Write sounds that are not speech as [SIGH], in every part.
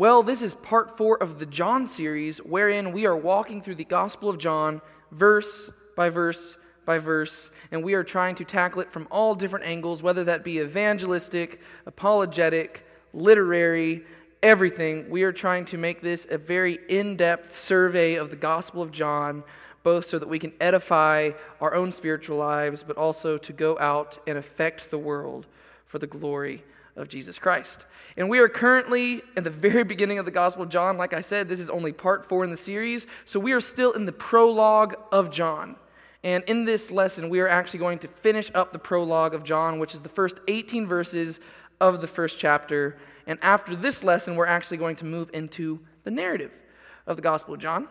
Well, this is part four of the John series, wherein we are walking through the Gospel of John verse by verse by verse, and we are trying to tackle it from all different angles, whether that be evangelistic, apologetic, literary, everything. We are trying to make this a very in depth survey of the Gospel of John, both so that we can edify our own spiritual lives, but also to go out and affect the world for the glory of Jesus Christ. And we are currently in the very beginning of the Gospel of John. Like I said, this is only part four in the series. So we are still in the prologue of John. And in this lesson, we are actually going to finish up the prologue of John, which is the first 18 verses of the first chapter. And after this lesson, we're actually going to move into the narrative of the Gospel of John.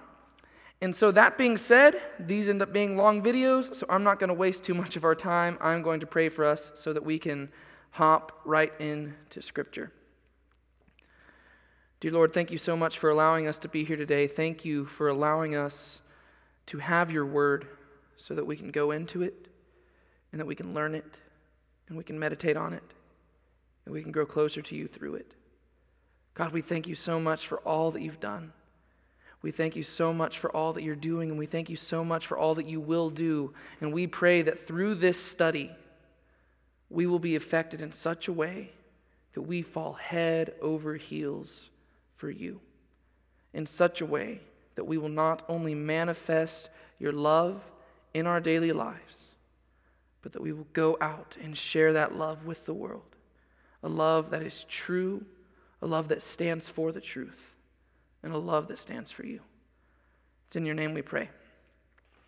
And so, that being said, these end up being long videos, so I'm not going to waste too much of our time. I'm going to pray for us so that we can hop right into Scripture. Dear Lord, thank you so much for allowing us to be here today. Thank you for allowing us to have your word so that we can go into it and that we can learn it and we can meditate on it and we can grow closer to you through it. God, we thank you so much for all that you've done. We thank you so much for all that you're doing, and we thank you so much for all that you will do. And we pray that through this study, we will be affected in such a way that we fall head over heels for you. In such a way that we will not only manifest your love in our daily lives, but that we will go out and share that love with the world. A love that is true, a love that stands for the truth, and a love that stands for you. It's in your name we pray.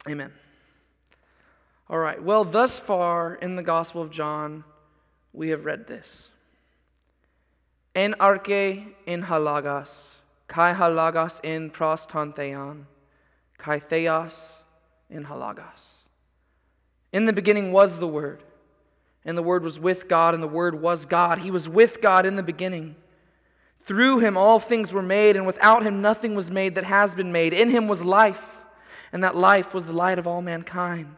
Amen. All right, well, thus far in the Gospel of John, we have read this. En arche in ho logos, kai ho logos in pros ton theon, kai theos in ho logos. In the beginning was the Word, and the Word was with God, and the Word was God. He was with God in the beginning. Through him all things were made, and without him nothing was made that has been made. In him was life, and that life was the light of all mankind.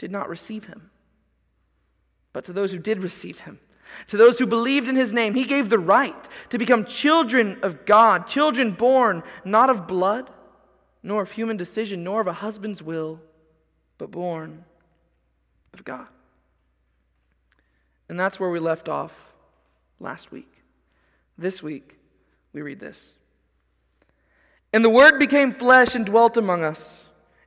did not receive him. But to those who did receive him, to those who believed in his name, he gave the right to become children of God, children born not of blood, nor of human decision, nor of a husband's will, but born of God. And that's where we left off last week. This week, we read this. And the Word became flesh and dwelt among us.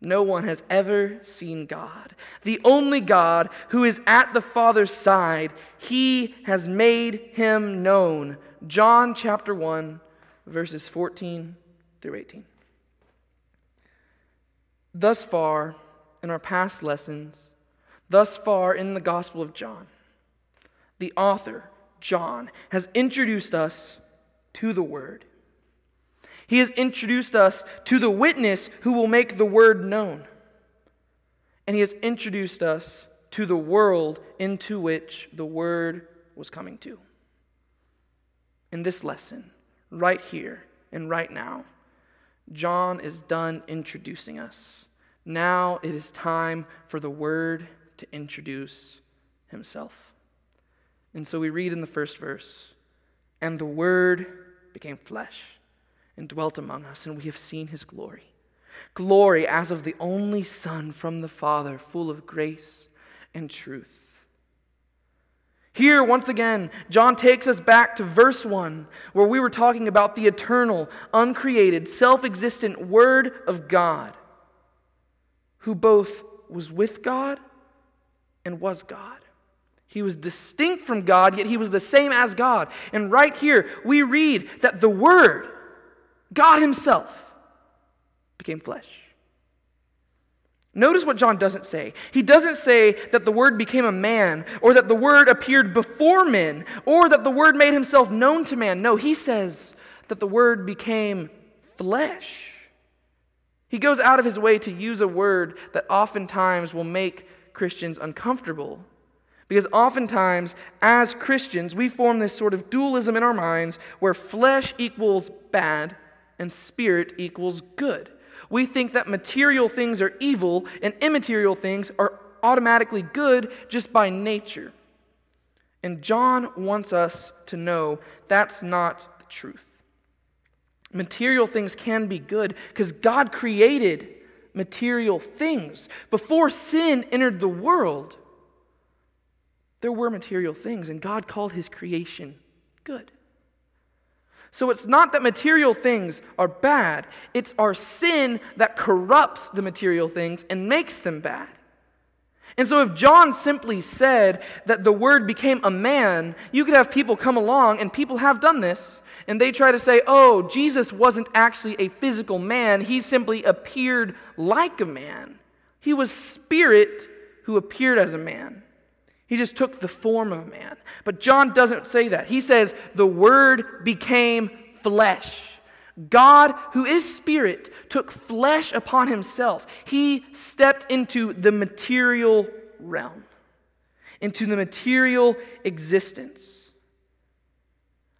No one has ever seen God. The only God who is at the Father's side, he has made him known. John chapter 1, verses 14 through 18. Thus far in our past lessons, thus far in the Gospel of John, the author, John, has introduced us to the Word. He has introduced us to the witness who will make the word known. And he has introduced us to the world into which the word was coming to. In this lesson, right here and right now, John is done introducing us. Now it is time for the word to introduce himself. And so we read in the first verse, and the word became flesh and dwelt among us, and we have seen his glory. Glory as of the only Son from the Father, full of grace and truth. Here, once again, John takes us back to verse 1, where we were talking about the eternal, uncreated, self existent Word of God, who both was with God and was God. He was distinct from God, yet he was the same as God. And right here, we read that the Word, God Himself, became flesh. Notice what John doesn't say. He doesn't say that the Word became a man, or that the Word appeared before men, or that the Word made himself known to man. No, he says that the Word became flesh. He goes out of his way to use a word that oftentimes will make Christians uncomfortable. Because oftentimes, as Christians, we form this sort of dualism in our minds where flesh equals bad and spirit equals good. We think that material things are evil and immaterial things are automatically good just by nature. And John wants us to know that's not the truth. Material things can be good because God created material things. Before sin entered the world, there were material things, and God called his creation good. So it's not that material things are bad, it's our sin that corrupts the material things and makes them bad. And so, if John simply said that the Word became a man, you could have people come along, and people have done this, and they try to say, oh, Jesus wasn't actually a physical man, he simply appeared like a man. He was spirit who appeared as a man. He just took the form of a man. But John doesn't say that. He says, the Word became flesh. God, who is spirit, took flesh upon himself. He stepped into the material realm, into the material existence.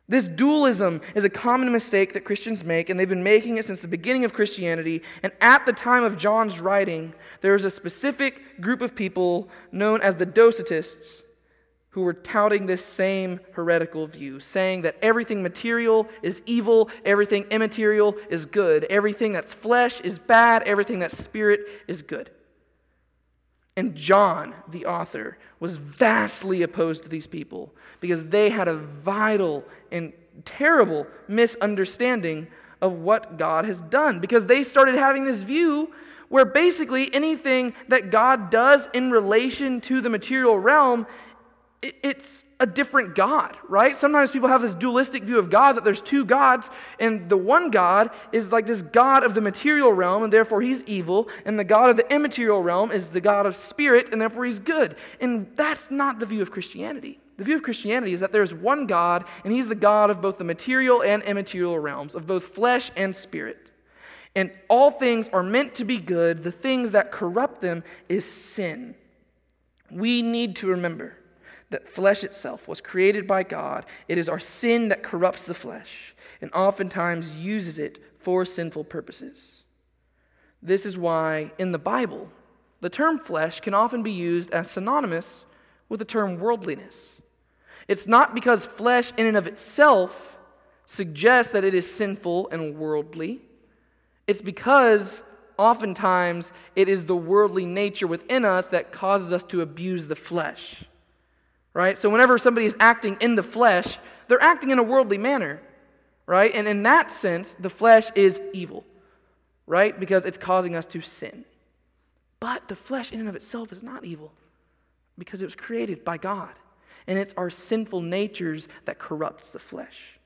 This dualism is a common mistake that Christians make, and they've been making it since the beginning of Christianity. And at the time of John's writing, there was a specific group of people known as the Docetists who were touting this same heretical view, saying that everything material is evil, everything immaterial is good, everything that's flesh is bad, everything that's spirit is good. And John, the author, was vastly opposed to these people because they had a vital and terrible misunderstanding of what God has done. Because they started having this view where basically anything that God does in relation to the material realm, it's a different God, right? Sometimes people have this dualistic view of God that there's two gods, and the one God is like this God of the material realm, and therefore he's evil, and the God of the immaterial realm is the God of spirit, and therefore he's good. And that's not the view of Christianity. The view of Christianity is that there's one God, and he's the God of both the material and immaterial realms, of both flesh and spirit. And all things are meant to be good, the things that corrupt them is sin. We need to remember that flesh itself was created by God. It is our sin that corrupts the flesh and oftentimes uses it for sinful purposes. This is why in the Bible, the term flesh can often be used as synonymous with the term worldliness. It's not because flesh, in and of itself, suggests that it is sinful and worldly. It's because oftentimes it is the worldly nature within us that causes us to abuse the flesh right? So whenever somebody is acting in the flesh, they're acting in a worldly manner, right? And in that sense, the flesh is evil, right? Because it's causing us to sin. But the flesh in and of itself is not evil because it was created by God. And it's our sinful natures that corrupts the flesh.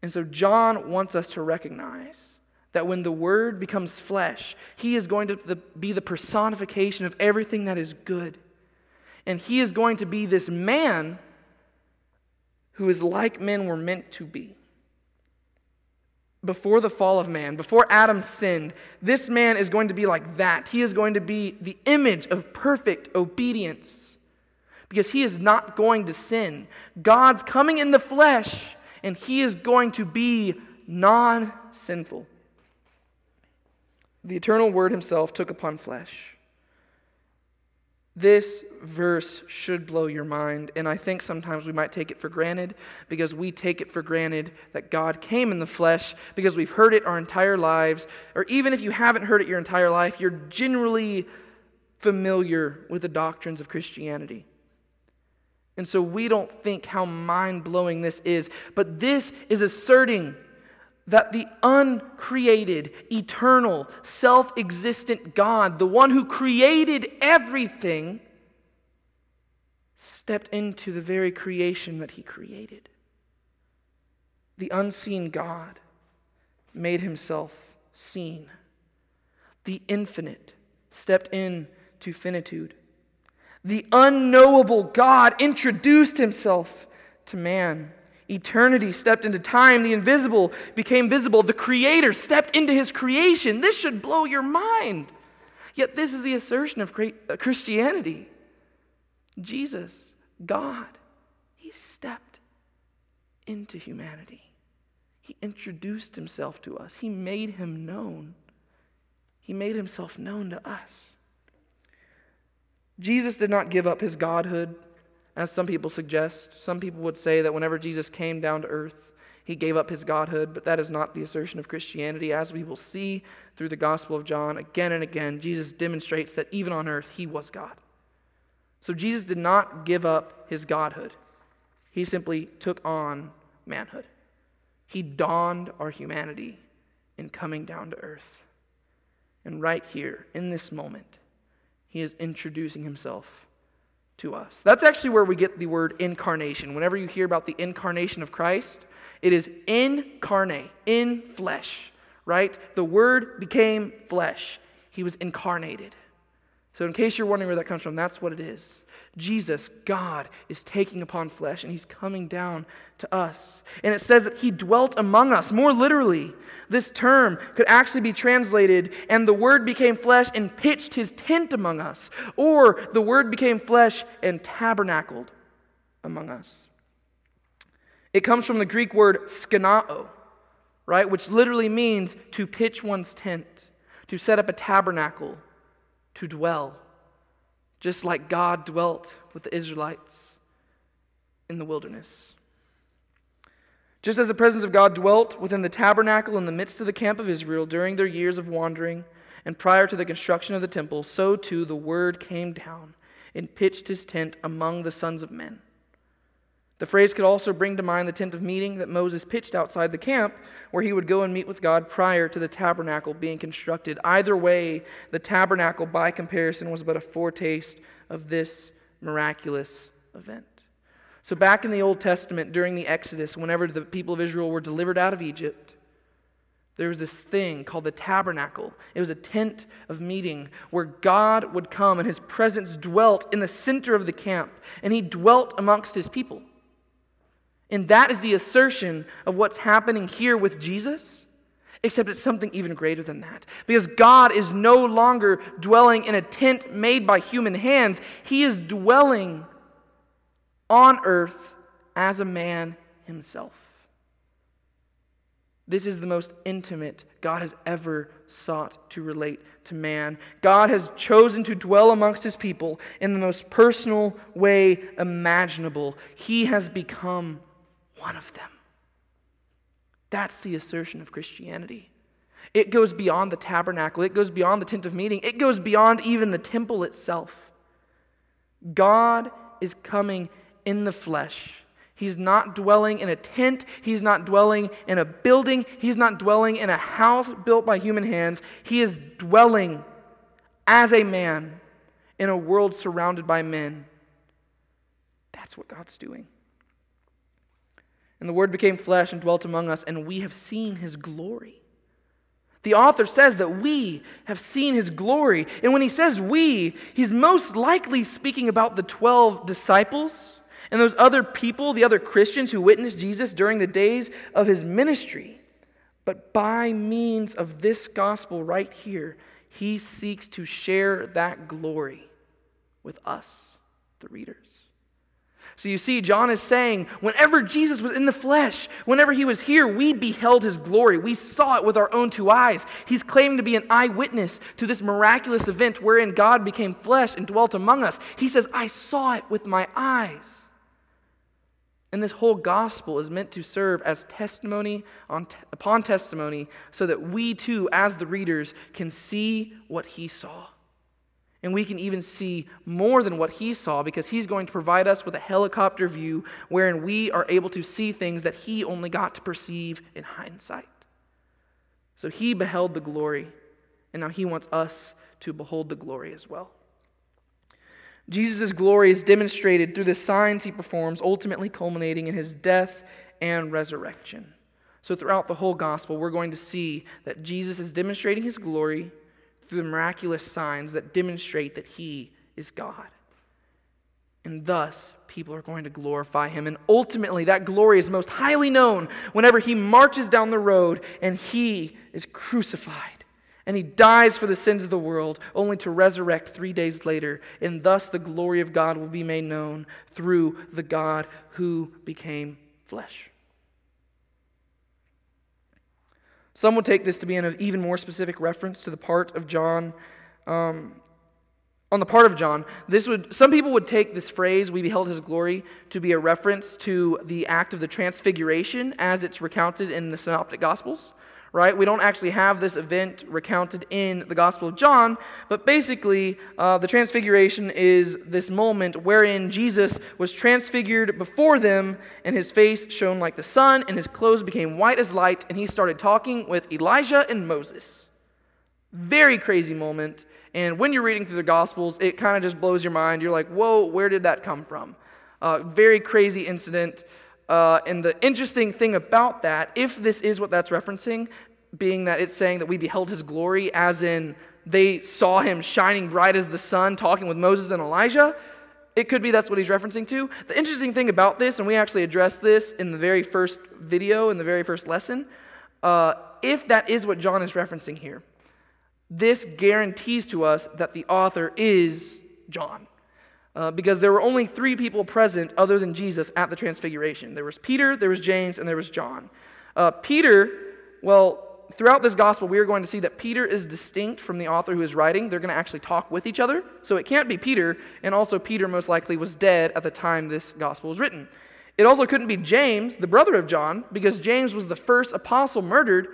And so John wants us to recognize that when the Word becomes flesh, He is going to be the personification of everything that is good and he is going to be this man who is like men were meant to be. Before the fall of man, before Adam sinned, this man is going to be like that. He is going to be the image of perfect obedience because he is not going to sin. God's coming in the flesh, and he is going to be non sinful. The eternal Word himself took upon flesh. This verse should blow your mind, and I think sometimes we might take it for granted because we take it for granted that God came in the flesh because we've heard it our entire lives, or even if you haven't heard it your entire life, you're generally familiar with the doctrines of Christianity. And so we don't think how mind blowing this is. But this is asserting that the uncreated, eternal, self existent God, the one who created everything, stepped into the very creation that he created. The unseen God made himself seen. The infinite stepped in to finitude. The unknowable God introduced himself to man. Eternity stepped into time. The invisible became visible. The Creator stepped into His creation. This should blow your mind. Yet, this is the assertion of uh, Christianity Jesus, God, He stepped into humanity. He introduced Himself to us, He made Him known. He made Himself known to us. Jesus did not give up His Godhood as some people suggest. Some people would say that whenever Jesus came down to earth, he gave up his godhood, but that is not the assertion of Christianity. As we will see through the Gospel of John again and again, Jesus demonstrates that even on earth, he was God. So Jesus did not give up his godhood, he simply took on manhood. He donned our humanity in coming down to earth. And right here, in this moment, he is introducing himself to us. That's actually where we get the word incarnation. Whenever you hear about the incarnation of Christ, it is incarnate, in flesh, right? The word became flesh. He was incarnated. So, in case you're wondering where that comes from, that's what it is. Jesus, God, is taking upon flesh and he's coming down to us. And it says that he dwelt among us. More literally, this term could actually be translated, and the word became flesh and pitched his tent among us. Or the word became flesh and tabernacled among us. It comes from the Greek word skenao, right, which literally means to pitch one's tent, to set up a tabernacle, to dwell just like God dwelt with the Israelites in the wilderness. Just as the presence of God dwelt within the tabernacle in the midst of the camp of Israel during their years of wandering and prior to the construction of the temple, so too the word came down and pitched his tent among the sons of men. The phrase could also bring to mind the tent of meeting that Moses pitched outside the camp, where he would go and meet with God prior to the tabernacle being constructed. Either way, the tabernacle, by comparison, was but a foretaste of this miraculous event. So, back in the Old Testament, during the Exodus, whenever the people of Israel were delivered out of Egypt, there was this thing called the tabernacle. It was a tent of meeting where God would come and his presence dwelt in the center of the camp, and he dwelt amongst his people. And that is the assertion of what's happening here with Jesus, except it's something even greater than that. Because God is no longer dwelling in a tent made by human hands, He is dwelling on earth as a man himself. This is the most intimate God has ever sought to relate to man. God has chosen to dwell amongst his people in the most personal way imaginable. He has become one of them. That's the assertion of Christianity. It goes beyond the tabernacle, it goes beyond the tent of meeting, it goes beyond even the temple itself. God is coming in the flesh. He's not dwelling in a tent. He's not dwelling in a building. He's not dwelling in a house built by human hands. He is dwelling as a man in a world surrounded by men. That's what God's doing. And the Word became flesh and dwelt among us, and we have seen his glory. The author says that we have seen his glory. And when he says we, he's most likely speaking about the 12 disciples and those other people, the other Christians who witnessed Jesus during the days of his ministry. But by means of this gospel right here, he seeks to share that glory with us, the readers. So you see, John is saying, whenever Jesus was in the flesh, whenever he was here, we beheld his glory. We saw it with our own two eyes. He's claiming to be an eyewitness to this miraculous event wherein God became flesh and dwelt among us. He says, I saw it with my eyes. And this whole gospel is meant to serve as testimony on t- upon testimony so that we too, as the readers, can see what he saw. And we can even see more than what he saw because he's going to provide us with a helicopter view wherein we are able to see things that he only got to perceive in hindsight. So he beheld the glory, and now he wants us to behold the glory as well. Jesus' glory is demonstrated through the signs he performs, ultimately culminating in his death and resurrection. So, throughout the whole gospel, we're going to see that Jesus is demonstrating his glory through the miraculous signs that demonstrate that he is God. And thus, people are going to glorify him. And ultimately, that glory is most highly known whenever he marches down the road and he is crucified. And he dies for the sins of the world, only to resurrect three days later. And thus, the glory of God will be made known through the God who became flesh. Some would take this to be an even more specific reference to the part of John. Um, on the part of John, this would some people would take this phrase "we beheld his glory" to be a reference to the act of the transfiguration as it's recounted in the synoptic gospels right? We don't actually have this event recounted in the Gospel of John, but basically, uh, the transfiguration is this moment wherein Jesus was transfigured before them, and his face shone like the sun, and his clothes became white as light, and he started talking with Elijah and Moses. Very crazy moment. And when you're reading through the Gospels, it kind of just blows your mind. You're like, whoa, where did that come from? Uh, very crazy incident. Uh, and the interesting thing about that, if this is what that's referencing, being that it's saying that we beheld his glory, as in they saw him shining bright as the sun, talking with Moses and Elijah, it could be that's what he's referencing to. The interesting thing about this, and we actually addressed this in the very first video, in the very first lesson, uh, if that is what John is referencing here, this guarantees to us that the author is John. Uh, because there were only three people present other than Jesus at the transfiguration. There was Peter, there was James, and there was John. Uh, Peter, well, throughout this gospel, we are going to see that Peter is distinct from the author who is writing. They're going to actually talk with each other. So it can't be Peter, and also Peter most likely was dead at the time this gospel was written. It also couldn't be James, the brother of John, because James was the first apostle murdered,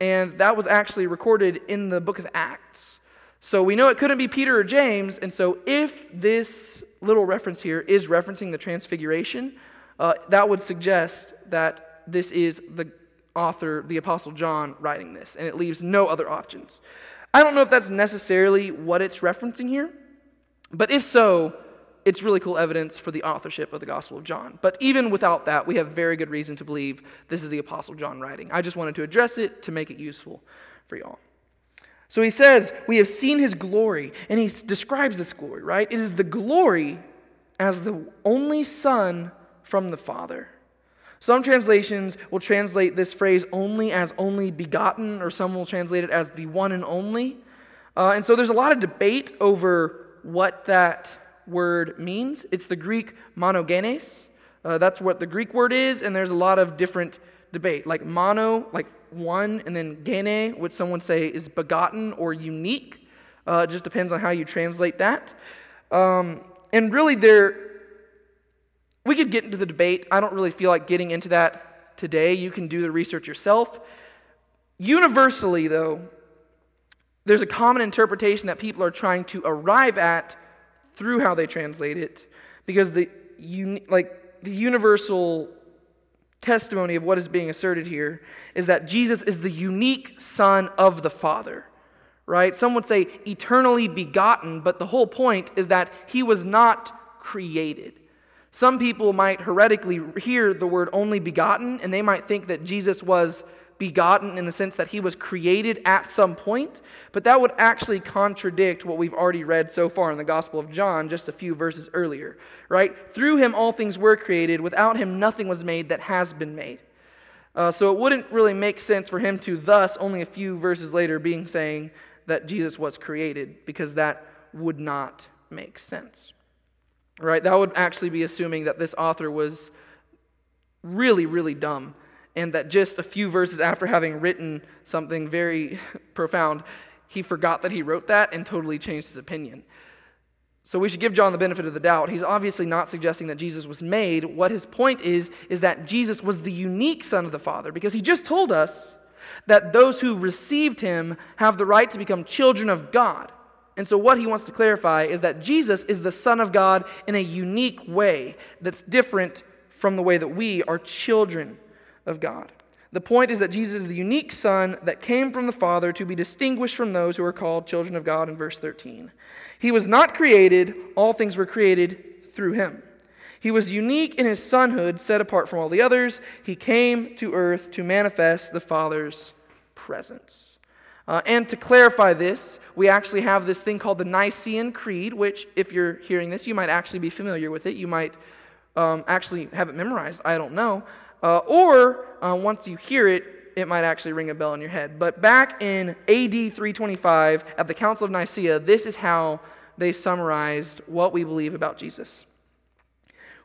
and that was actually recorded in the book of Acts. So we know it couldn't be Peter or James, and so if this little reference here is referencing the transfiguration, uh, that would suggest that this is the author, the Apostle John, writing this, and it leaves no other options. I don't know if that's necessarily what it's referencing here, but if so, it's really cool evidence for the authorship of the Gospel of John. But even without that, we have very good reason to believe this is the Apostle John writing. I just wanted to address it to make it useful for y'all. So he says, We have seen his glory, and he describes this glory, right? It is the glory as the only Son from the Father. Some translations will translate this phrase only as only begotten, or some will translate it as the one and only. Uh, and so there's a lot of debate over what that word means. It's the Greek monogenes. Uh, that's what the Greek word is, and there's a lot of different debate. Like mono, like one, and then gene, which someone say is begotten or unique. Uh, it just depends on how you translate that. Um, and really, there, we could get into the debate. I don't really feel like getting into that today. You can do the research yourself. Universally, though, there's a common interpretation that people are trying to arrive at through how they translate it, because the like the universal testimony of what is being asserted here is that Jesus is the unique Son of the Father, right? Some would say eternally begotten, but the whole point is that he was not created. Some people might heretically hear the word only begotten, and they might think that Jesus was begotten in the sense that he was created at some point, but that would actually contradict what we've already read so far in the Gospel of John just a few verses earlier, right? Through him all things were created, without him nothing was made that has been made. Uh, so it wouldn't really make sense for him to thus, only a few verses later, being saying that Jesus was created, because that would not make sense. Right? That would actually be assuming that this author was really, really dumb and that just a few verses after having written something very [LAUGHS] profound, he forgot that he wrote that and totally changed his opinion. So we should give John the benefit of the doubt. He's obviously not suggesting that Jesus was made. What his point is, is that Jesus was the unique Son of the Father, because he just told us that those who received him have the right to become children of God. And so, what he wants to clarify is that Jesus is the Son of God in a unique way that's different from the way that we are children of God. The point is that Jesus is the unique Son that came from the Father to be distinguished from those who are called children of God in verse 13. He was not created, all things were created through him. He was unique in his sonhood, set apart from all the others. He came to earth to manifest the Father's presence. Uh, and to clarify this, we actually have this thing called the Nicene Creed, which, if you're hearing this, you might actually be familiar with it. You might um, actually have it memorized. I don't know. Uh, or uh, once you hear it, it might actually ring a bell in your head. But back in AD 325 at the Council of Nicaea, this is how they summarized what we believe about Jesus.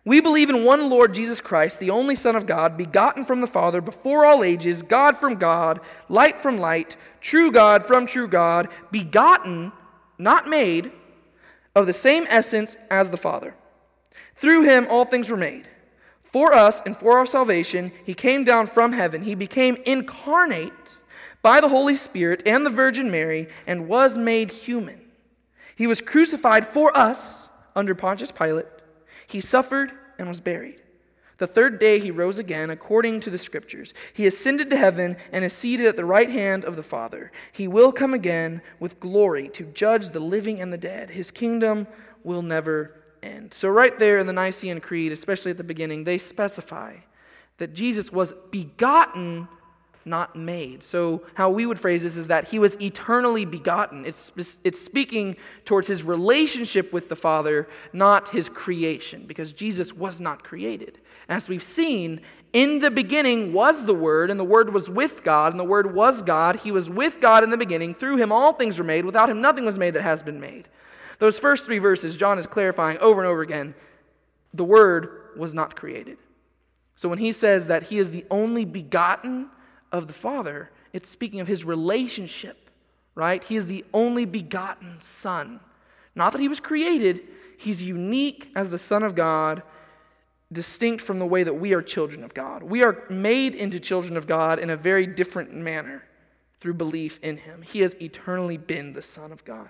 We believe in one Lord Jesus Christ, the only Son of God, begotten from the Father before all ages, God from God, light from light, true God from true God, begotten, not made, of the same essence as the Father. Through him all things were made. For us and for our salvation, he came down from heaven. He became incarnate by the Holy Spirit and the Virgin Mary and was made human. He was crucified for us under Pontius Pilate. He suffered and was buried. The third day he rose again, according to the Scriptures. He ascended to heaven and is seated at the right hand of the Father. He will come again with glory to judge the living and the dead. His kingdom will never end. So, right there in the Nicene Creed, especially at the beginning, they specify that Jesus was begotten not made. So, how we would phrase this is that he was eternally begotten. It's, it's speaking towards his relationship with the Father, not his creation, because Jesus was not created. As we've seen, in the beginning was the Word, and the Word was with God, and the Word was God. He was with God in the beginning. Through him, all things were made. Without him, nothing was made that has been made. Those first three verses, John is clarifying over and over again the Word was not created. So when he says that he is the only begotten, of the Father, it's speaking of his relationship, right? He is the only begotten Son. Not that he was created, he's unique as the Son of God, distinct from the way that we are children of God. We are made into children of God in a very different manner through belief in him. He has eternally been the Son of God.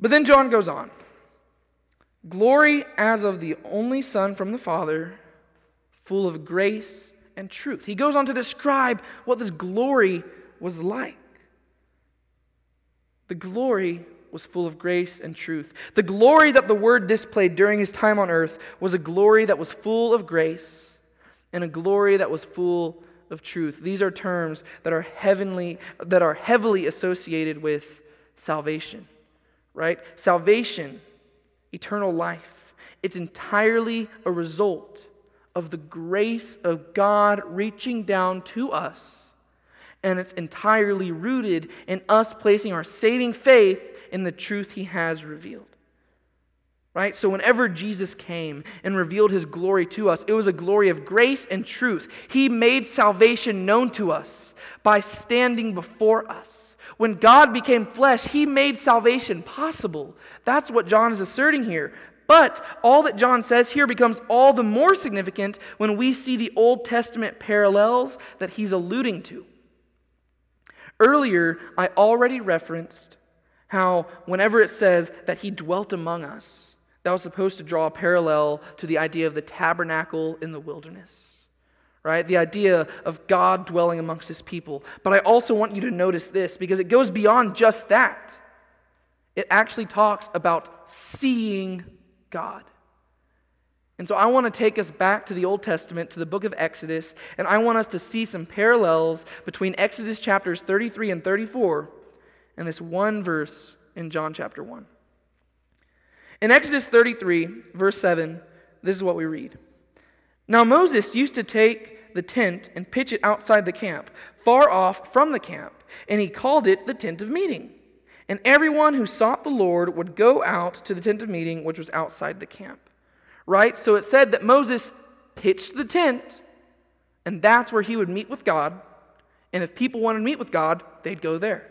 But then John goes on. Glory as of the only Son from the Father, full of grace and truth. He goes on to describe what this glory was like. The glory was full of grace and truth. The glory that the Word displayed during his time on earth was a glory that was full of grace and a glory that was full of truth. These are terms that are heavenly that are heavily associated with salvation. Right? Salvation, eternal life. It's entirely a result of the grace of God reaching down to us. And it's entirely rooted in us placing our saving faith in the truth he has revealed. Right? So, whenever Jesus came and revealed his glory to us, it was a glory of grace and truth. He made salvation known to us by standing before us. When God became flesh, he made salvation possible. That's what John is asserting here. But all that John says here becomes all the more significant when we see the Old Testament parallels that he's alluding to. Earlier, I already referenced how whenever it says that he dwelt among us, that was supposed to draw a parallel to the idea of the tabernacle in the wilderness, right? The idea of God dwelling amongst his people. But I also want you to notice this because it goes beyond just that. It actually talks about seeing God. And so I want to take us back to the Old Testament, to the book of Exodus, and I want us to see some parallels between Exodus chapters 33 and 34 and this one verse in John chapter 1. In Exodus 33, verse 7, this is what we read. Now Moses used to take the tent and pitch it outside the camp, far off from the camp, and he called it the tent of meeting. And everyone who sought the Lord would go out to the tent of meeting, which was outside the camp. Right? So it said that Moses pitched the tent, and that's where he would meet with God. And if people wanted to meet with God, they'd go there.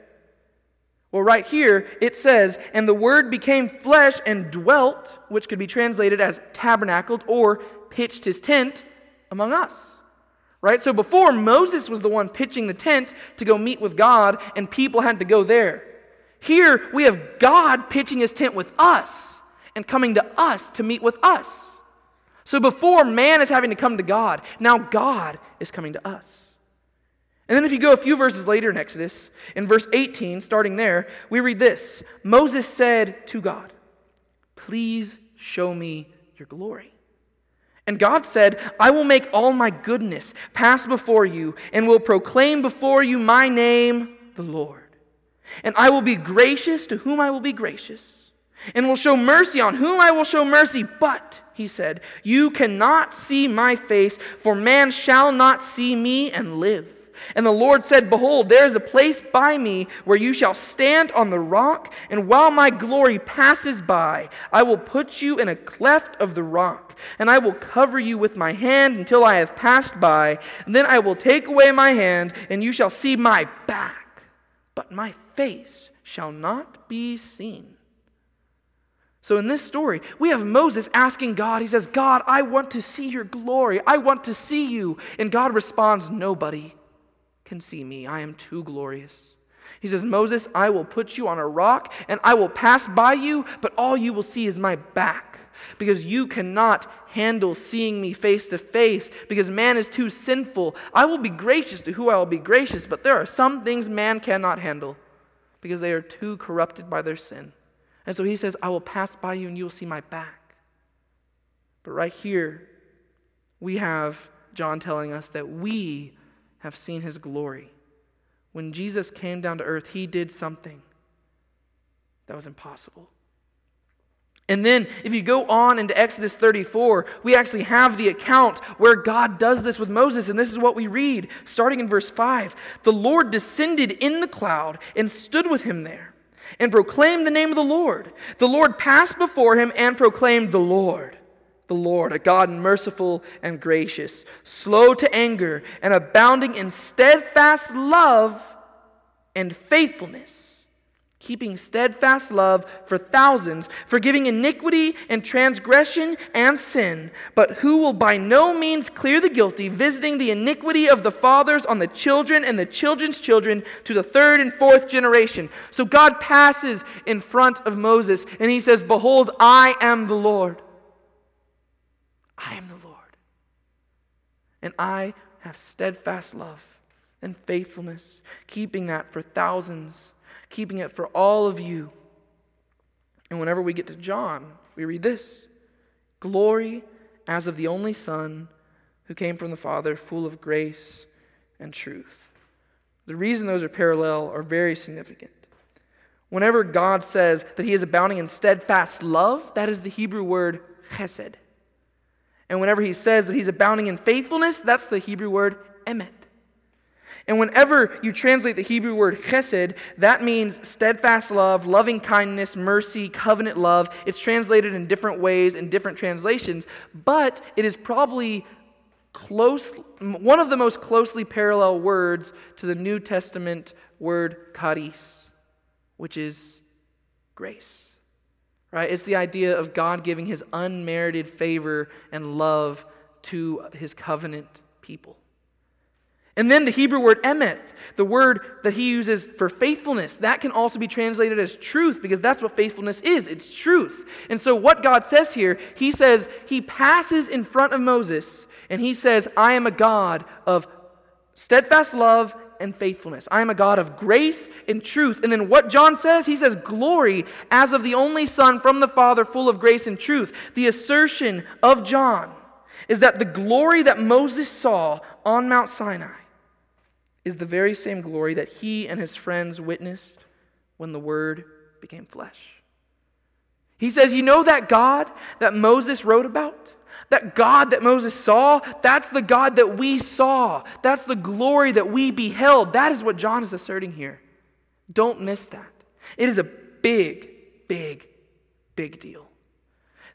Well, right here, it says, And the Word became flesh and dwelt, which could be translated as tabernacled or pitched his tent among us. Right? So before, Moses was the one pitching the tent to go meet with God, and people had to go there. Here we have God pitching his tent with us and coming to us to meet with us. So before man is having to come to God, now God is coming to us. And then if you go a few verses later in Exodus, in verse 18, starting there, we read this Moses said to God, Please show me your glory. And God said, I will make all my goodness pass before you and will proclaim before you my name, the Lord. And I will be gracious to whom I will be gracious, and will show mercy on whom I will show mercy. But, he said, you cannot see my face, for man shall not see me and live. And the Lord said, Behold, there is a place by me where you shall stand on the rock, and while my glory passes by, I will put you in a cleft of the rock, and I will cover you with my hand until I have passed by. And then I will take away my hand, and you shall see my back, but my face shall not be seen. So, in this story, we have Moses asking God, he says, God, I want to see your glory. I want to see you. And God responds, Nobody can see me. I am too glorious. He says, Moses, I will put you on a rock and I will pass by you, but all you will see is my back because you cannot handle seeing me face to face because man is too sinful. I will be gracious to who I will be gracious, but there are some things man cannot handle because they are too corrupted by their sin. And so he says, I will pass by you and you will see my back. But right here, we have John telling us that we have seen his glory. When Jesus came down to earth, he did something that was impossible. And then, if you go on into Exodus 34, we actually have the account where God does this with Moses. And this is what we read, starting in verse 5. The Lord descended in the cloud and stood with him there and proclaimed the name of the Lord. The Lord passed before him and proclaimed the Lord the Lord, a God merciful and gracious, slow to anger, and abounding in steadfast love and faithfulness, keeping steadfast love for thousands, forgiving iniquity and transgression and sin, but who will by no means clear the guilty, visiting the iniquity of the fathers on the children and the children's children to the third and fourth generation. So God passes in front of Moses and he says, Behold, I am the Lord I am the Lord. And I have steadfast love and faithfulness, keeping that for thousands, keeping it for all of you. And whenever we get to John, we read this Glory as of the only Son who came from the Father, full of grace and truth. The reason those are parallel are very significant. Whenever God says that he is abounding in steadfast love, that is the Hebrew word chesed. And whenever he says that he's abounding in faithfulness, that's the Hebrew word emet. And whenever you translate the Hebrew word chesed, that means steadfast love, loving kindness, mercy, covenant love. It's translated in different ways in different translations, but it is probably close, one of the most closely parallel words to the New Testament word charis, which is grace right? It's the idea of God giving his unmerited favor and love to his covenant people. And then the Hebrew word emeth, the word that he uses for faithfulness, that can also be translated as truth because that's what faithfulness is. It's truth. And so, what God says here, he says, he passes in front of Moses and he says, I am a God of steadfast love and faithfulness. I am a God of grace and truth. And then what John says? He says, Glory as of the only Son from the Father, full of grace and truth. The assertion of John is that the glory that Moses saw on Mount Sinai is the very same glory that he and his friends witnessed when the Word became flesh. He says, You know that God that Moses wrote about? That God that Moses saw, that's the God that we saw. That's the glory that we beheld. That is what John is asserting here. Don't miss that. It is a big, big, big deal.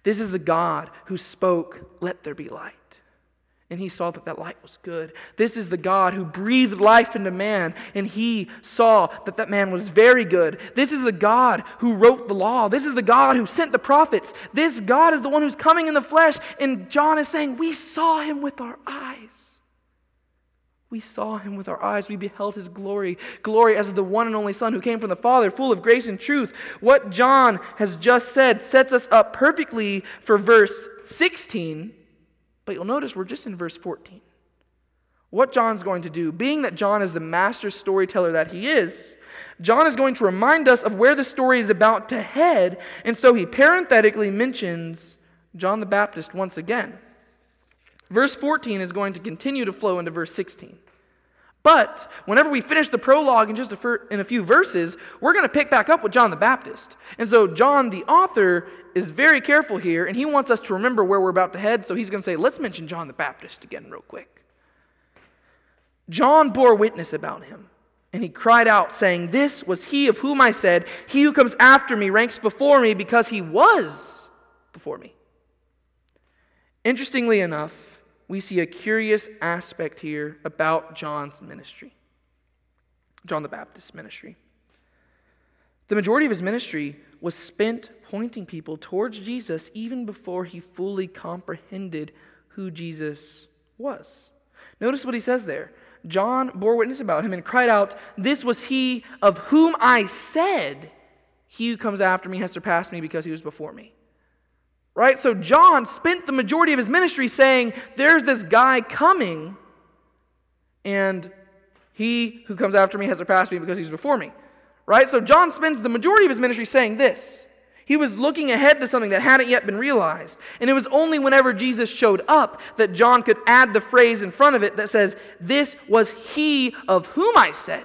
This is the God who spoke, Let there be light and he saw that that light was good. This is the God who breathed life into man, and he saw that that man was very good. This is the God who wrote the law. This is the God who sent the prophets. This God is the one who's coming in the flesh, and John is saying, We saw him with our eyes. We saw him with our eyes. We beheld his glory. Glory as the one and only Son who came from the Father, full of grace and truth. What John has just said sets us up perfectly for verse 16, but you'll notice we're just in verse 14. What John's going to do, being that John is the master storyteller that he is, John is going to remind us of where the story is about to head, and so he parenthetically mentions John the Baptist once again. Verse 14 is going to continue to flow into verse 16. But whenever we finish the prologue in just a, fir- in a few verses, we're going to pick back up with John the Baptist. And so, John, the author, is very careful here, and he wants us to remember where we're about to head. So, he's going to say, let's mention John the Baptist again, real quick. John bore witness about him, and he cried out, saying, This was he of whom I said, He who comes after me ranks before me because he was before me. Interestingly enough, we see a curious aspect here about John's ministry. John the Baptist's ministry. The majority of his ministry was spent pointing people towards Jesus even before he fully comprehended who Jesus was. Notice what he says there. John bore witness about him and cried out, This was he of whom I said, He who comes after me has surpassed me because he was before me. Right? So John spent the majority of his ministry saying, There's this guy coming, and he who comes after me has surpassed me because he's before me. Right? So John spends the majority of his ministry saying this. He was looking ahead to something that hadn't yet been realized. And it was only whenever Jesus showed up that John could add the phrase in front of it that says, This was he of whom I said.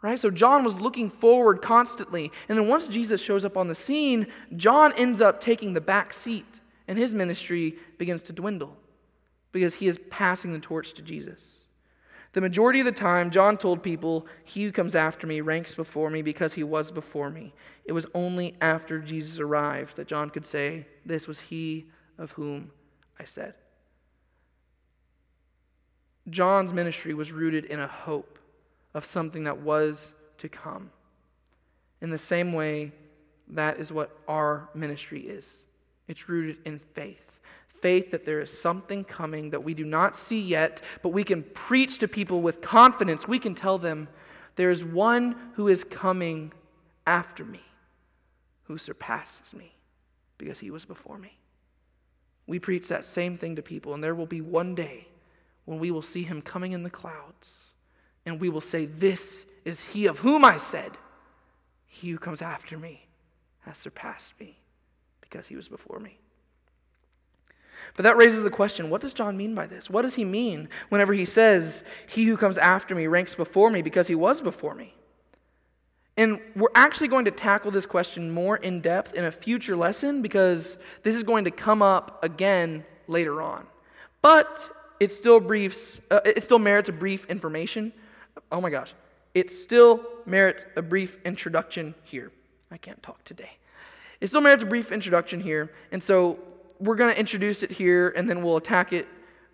Right? So John was looking forward constantly. And then once Jesus shows up on the scene, John ends up taking the back seat, and his ministry begins to dwindle because he is passing the torch to Jesus. The majority of the time, John told people, He who comes after me ranks before me because he was before me. It was only after Jesus arrived that John could say, This was he of whom I said. John's ministry was rooted in a hope of something that was to come. In the same way, that is what our ministry is it's rooted in faith. Faith that there is something coming that we do not see yet, but we can preach to people with confidence. We can tell them, There is one who is coming after me, who surpasses me, because he was before me. We preach that same thing to people, and there will be one day when we will see him coming in the clouds and we will say, This is he of whom I said, He who comes after me has surpassed me because he was before me. But that raises the question what does John mean by this? What does he mean whenever he says, He who comes after me ranks before me because he was before me? And we're actually going to tackle this question more in depth in a future lesson because this is going to come up again later on. But it still briefs, uh, it still merits a brief information oh my gosh, it still merits a brief introduction here. I can't talk today. It still merits a brief introduction here, and so we're going to introduce it here, and then we'll attack it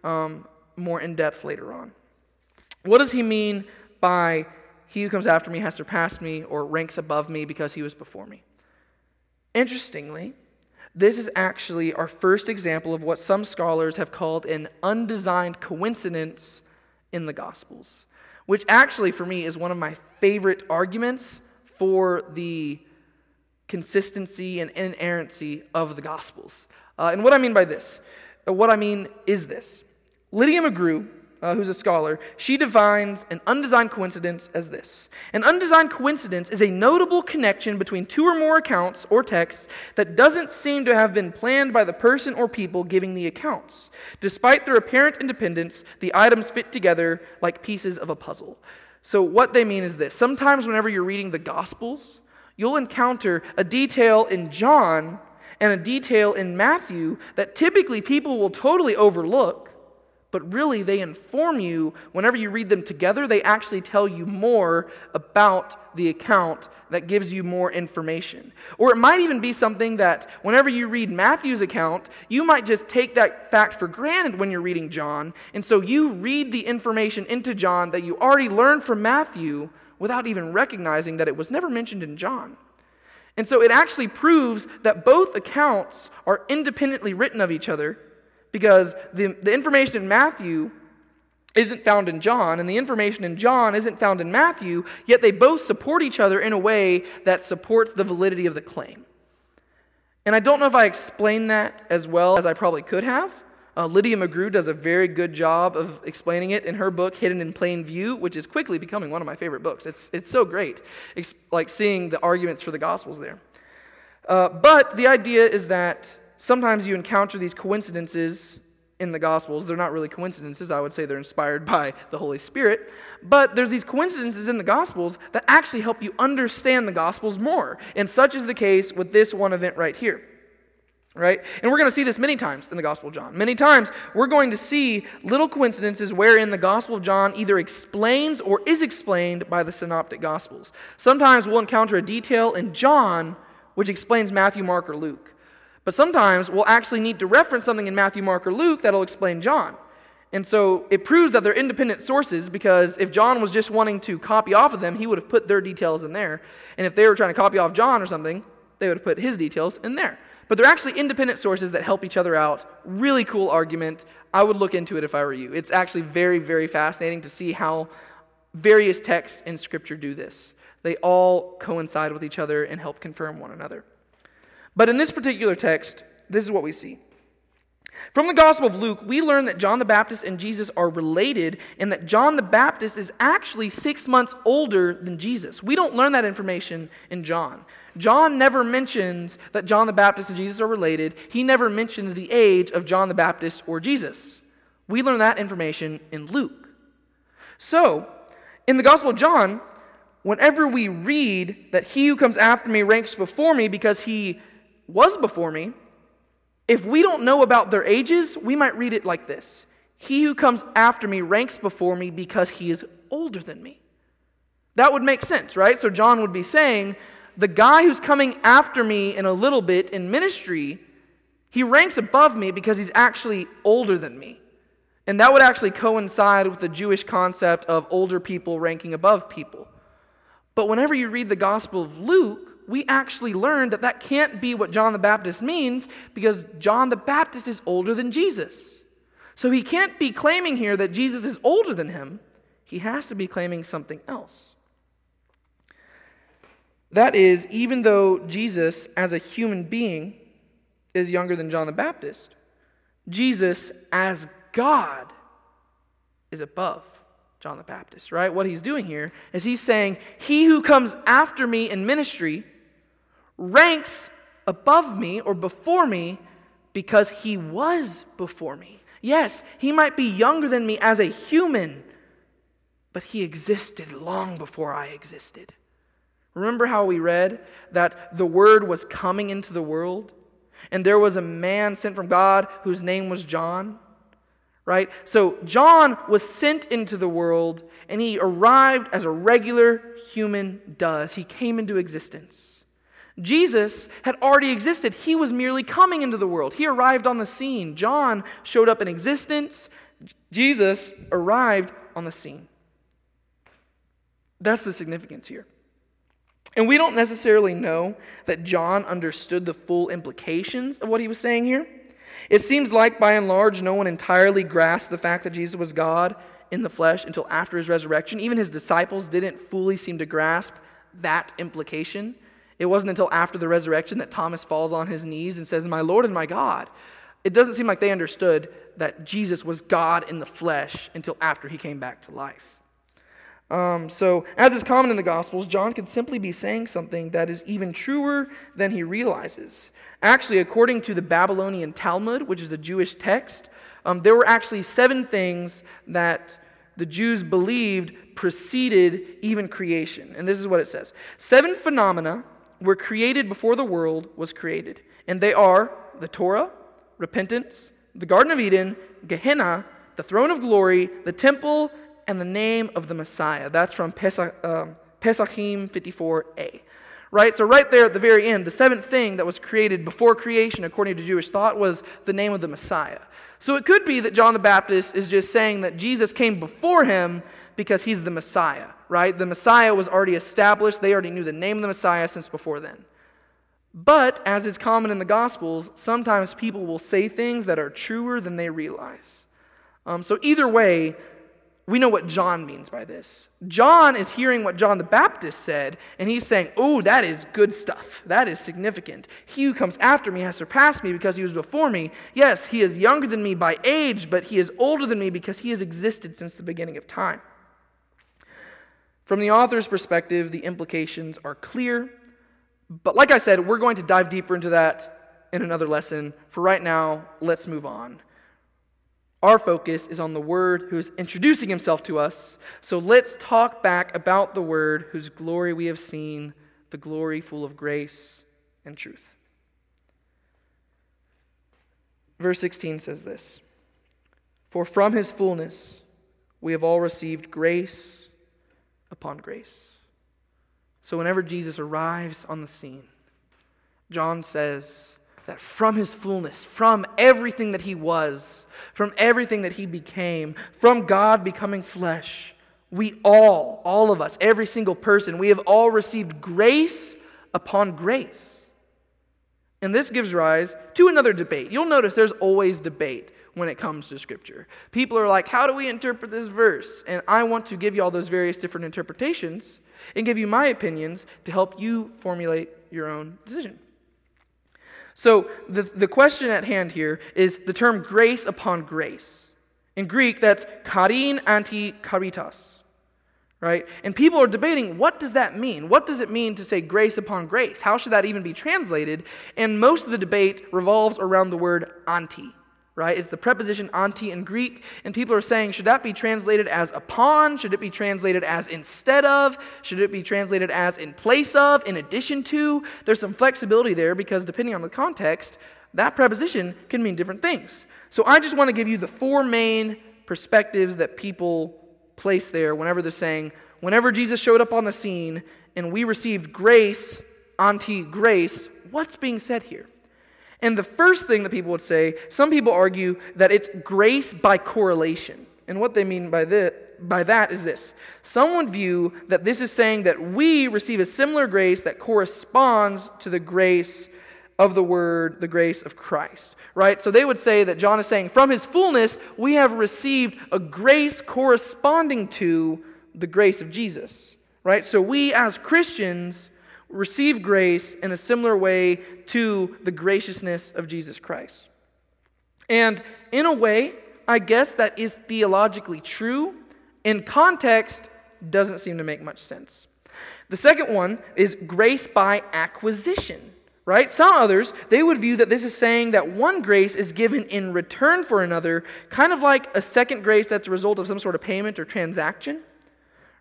um, more in depth later on. What does he mean by he who comes after me has surpassed me or ranks above me because he was before me? Interestingly, this is actually our first example of what some scholars have called an undesigned coincidence in the Gospels which actually for me is one of my favorite arguments for the consistency and inerrancy of the Gospels. Uh, and what I mean by this, uh, what I mean is this Lydia McGrew uh, who's a scholar, she defines an undesigned coincidence as this An undesigned coincidence is a notable connection between two or more accounts or texts that doesn't seem to have been planned by the person or people giving the accounts. Despite their apparent independence, the items fit together like pieces of a puzzle. So, what they mean is this sometimes, whenever you're reading the Gospels, you'll encounter a detail in John and a detail in Matthew that typically people will totally overlook but really they inform you. Whenever you read them together they actually tell you more about the account that gives you more information. Or it might even be something that whenever you read matthew's account you might just take that fact for granted when you're reading john. And so you read the information into john that you already learned from matthew without even recognizing that it was never mentioned in john and so it actually proves that both accounts are independently written of each other because the, the information in Matthew isn't found in John, and the information in John isn't found in Matthew, yet they both support each other in a way that supports the validity of the claim. And I don't know if I explained that as well as I probably could have. Uh, Lydia McGrew does a very good job of explaining it in her book, Hidden in Plain View, which is quickly becoming one of my favorite books. It's, it's so great, it's like seeing the arguments for the Gospels there. Uh, but the idea is that sometimes you encounter these coincidences in the Gospels. They're not really coincidences. I would say they're inspired by the Holy Spirit. But there's these coincidences in the Gospels that actually help you understand the Gospels more. And such is the case with this one event right here. Right? And we're going to see this many times in the Gospel of John. Many times we're going to see little coincidences wherein the Gospel of John either explains or is explained by the Synoptic Gospels. Sometimes we'll encounter a detail in John which explains Matthew, Mark, or Luke. But sometimes we'll actually need to reference something in Matthew, Mark, or Luke that'll explain John. And so it proves that they're independent sources because if John was just wanting to copy off of them, he would have put their details in there. And if they were trying to copy off John or something, they would have put his details in there. But they're actually independent sources that help each other out. Really cool argument. I would look into it if I were you. It's actually very, very fascinating to see how various texts in Scripture do this. They all coincide with each other and help confirm one another. But in this particular text, this is what we see. From the Gospel of Luke, we learn that John the Baptist and Jesus are related and that John the Baptist is actually six months older than Jesus. We don't learn that information in John. John never mentions that John the Baptist and Jesus are related. He never mentions the age of John the Baptist or Jesus. We learn that information in Luke. So, in the Gospel of John, whenever we read that he who comes after me ranks before me because he was before me, if we don't know about their ages, we might read it like this He who comes after me ranks before me because he is older than me. That would make sense, right? So John would be saying, the guy who's coming after me in a little bit in ministry, he ranks above me because he's actually older than me. And that would actually coincide with the Jewish concept of older people ranking above people. But whenever you read the Gospel of Luke, we actually learn that that can't be what John the Baptist means because John the Baptist is older than Jesus. So he can't be claiming here that Jesus is older than him. He has to be claiming something else. That is, even though Jesus, as a human being, is younger than John the Baptist, Jesus, as God, is above John the Baptist, right? What he's doing here is he's saying, He who comes after me in ministry ranks above me or before me because he was before me. Yes, he might be younger than me as a human, but he existed long before I existed. Remember how we read that the Word was coming into the world, and there was a man sent from God whose name was John? Right? So John was sent into the world, and he arrived as a regular human does. He came into existence. Jesus had already existed. He was merely coming into the world. He arrived on the scene. John showed up in existence. Jesus arrived on the scene. That's the significance here. And we don't necessarily know that John understood the full implications of what he was saying here. It seems like, by and large, no one entirely grasped the fact that Jesus was God in the flesh until after his resurrection. Even his disciples didn't fully seem to grasp that implication. It wasn't until after the resurrection that Thomas falls on his knees and says, My Lord and my God. It doesn't seem like they understood that Jesus was God in the flesh until after he came back to life. Um, so, as is common in the Gospels, John could simply be saying something that is even truer than he realizes. Actually, according to the Babylonian Talmud, which is a Jewish text, um, there were actually seven things that the Jews believed preceded even creation. And this is what it says Seven phenomena were created before the world was created. And they are the Torah, repentance, the Garden of Eden, Gehenna, the throne of glory, the temple, and the name of the Messiah. That's from Pesach, um, Pesachim 54a. Right? So, right there at the very end, the seventh thing that was created before creation, according to Jewish thought, was the name of the Messiah. So, it could be that John the Baptist is just saying that Jesus came before him because he's the Messiah, right? The Messiah was already established. They already knew the name of the Messiah since before then. But, as is common in the Gospels, sometimes people will say things that are truer than they realize. Um, so, either way, we know what John means by this. John is hearing what John the Baptist said, and he's saying, Oh, that is good stuff. That is significant. He who comes after me has surpassed me because he was before me. Yes, he is younger than me by age, but he is older than me because he has existed since the beginning of time. From the author's perspective, the implications are clear. But like I said, we're going to dive deeper into that in another lesson. For right now, let's move on. Our focus is on the Word who is introducing himself to us. So let's talk back about the Word whose glory we have seen, the glory full of grace and truth. Verse 16 says this For from his fullness we have all received grace upon grace. So whenever Jesus arrives on the scene, John says, that from his fullness, from everything that he was, from everything that he became, from God becoming flesh, we all, all of us, every single person, we have all received grace upon grace. And this gives rise to another debate. You'll notice there's always debate when it comes to Scripture. People are like, how do we interpret this verse? And I want to give you all those various different interpretations and give you my opinions to help you formulate your own decision. So the, the question at hand here is the term grace upon grace. In Greek, that's charin anti charitas. Right? And people are debating what does that mean? What does it mean to say grace upon grace? How should that even be translated? And most of the debate revolves around the word anti right? It's the preposition anti in Greek, and people are saying, should that be translated as upon? Should it be translated as instead of? Should it be translated as in place of, in addition to? There's some flexibility there because depending on the context, that preposition can mean different things. So I just want to give you the four main perspectives that people place there whenever they're saying, whenever Jesus showed up on the scene and we received grace, anti grace, what's being said here? And the first thing that people would say, some people argue that it's grace by correlation. And what they mean by, this, by that is this some would view that this is saying that we receive a similar grace that corresponds to the grace of the word, the grace of Christ, right? So they would say that John is saying, from his fullness, we have received a grace corresponding to the grace of Jesus, right? So we as Christians receive grace in a similar way to the graciousness of Jesus Christ. And in a way, I guess that is theologically true. In context, doesn't seem to make much sense. The second one is grace by acquisition, right? Some others, they would view that this is saying that one grace is given in return for another, kind of like a second grace that's a result of some sort of payment or transaction,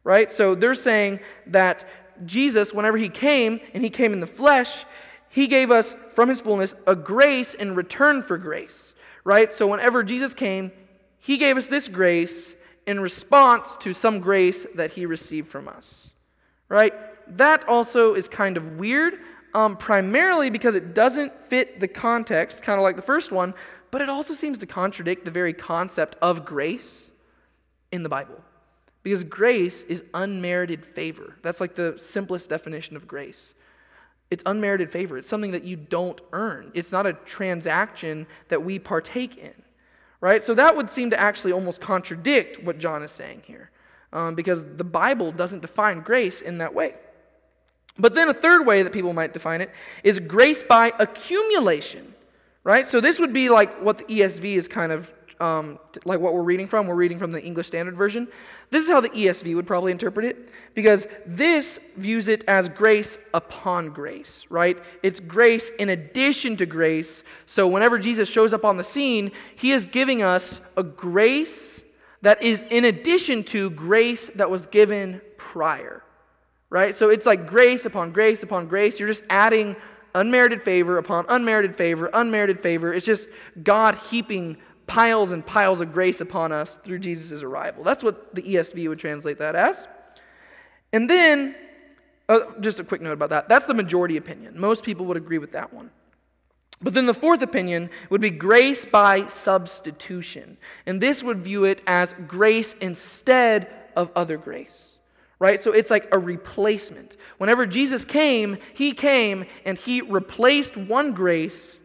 right? So they're saying that Jesus, whenever he came, and he came in the flesh, he gave us from his fullness a grace in return for grace, right? So whenever Jesus came, he gave us this grace in response to some grace that he received from us, right? That also is kind of weird, um, primarily because it doesn't fit the context, kind of like the first one, but it also seems to contradict the very concept of grace in the Bible. Because grace is unmerited favor. That's like the simplest definition of grace. It's unmerited favor. It's something that you don't earn. It's not a transaction that we partake in, right? So that would seem to actually almost contradict what John is saying here, um, because the Bible doesn't define grace in that way. But then a third way that people might define it is grace by accumulation, right? So this would be like what the ESV is kind of um, like what we're reading from. We're reading from the English Standard Version. This is how the ESV would probably interpret it, because this views it as grace upon grace, right? It's grace in addition to grace. So whenever Jesus shows up on the scene, he is giving us a grace that is in addition to grace that was given prior, right? So it's like grace upon grace upon grace. You're just adding unmerited favor upon unmerited favor, unmerited favor. It's just God heaping piles and piles of grace upon us through Jesus' arrival. That's what the ESV would translate that as. And then, uh, just a quick note about that. That's the majority opinion. Most people would agree with that one. But then the fourth opinion would be grace by substitution. And this would view it as grace instead of other grace. Right? So it's like a replacement. Whenever Jesus came, he came and he replaced one grace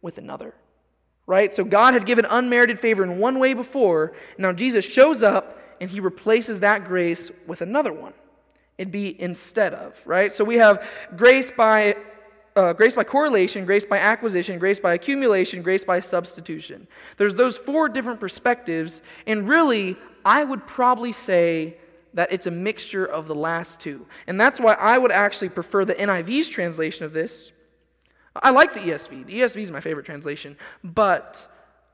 with another right? So God had given unmerited favor in one way before. Now Jesus shows up and he replaces that grace with another one. It'd be instead of, right? So we have grace by uh, grace by correlation, grace by acquisition, grace by accumulation, grace by substitution. There's those four different perspectives, and really, I would probably say that it's a mixture of the last two. And that's why I would actually prefer the NIV's translation of this. I like the ESV. The ESV is my favorite translation, but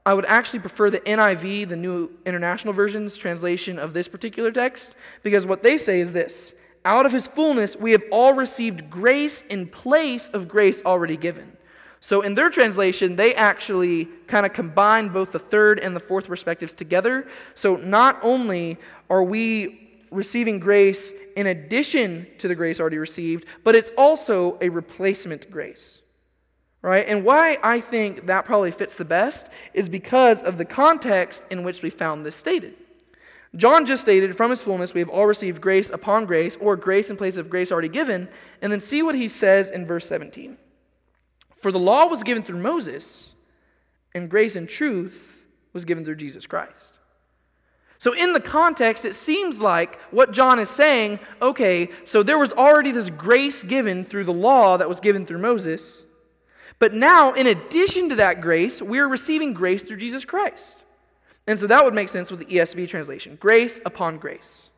I would actually prefer the NIV, the New International Version's translation of this particular text, because what they say is this out of his fullness, we have all received grace in place of grace already given. So, in their translation, they actually kind of combine both the third and the fourth perspectives together. So, not only are we receiving grace in addition to the grace already received, but it's also a replacement grace. Right? And why I think that probably fits the best is because of the context in which we found this stated. John just stated, from his fullness, we have all received grace upon grace, or grace in place of grace already given. And then see what he says in verse 17. For the law was given through Moses, and grace and truth was given through Jesus Christ. So, in the context, it seems like what John is saying okay, so there was already this grace given through the law that was given through Moses. But now, in addition to that grace, we're receiving grace through Jesus Christ. And so that would make sense with the ESV translation grace upon grace.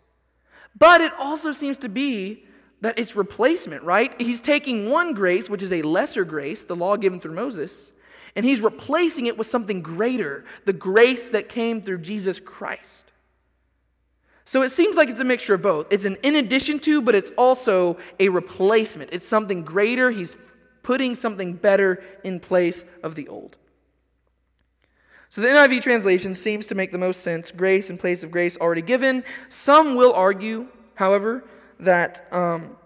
But it also seems to be that it's replacement, right? He's taking one grace, which is a lesser grace, the law given through Moses, and he's replacing it with something greater, the grace that came through Jesus Christ. So it seems like it's a mixture of both. It's an in addition to, but it's also a replacement. It's something greater. He's putting something better in place of the old. So the NIV translation seems to make the most sense grace in place of grace already given. Some will argue, however, that um,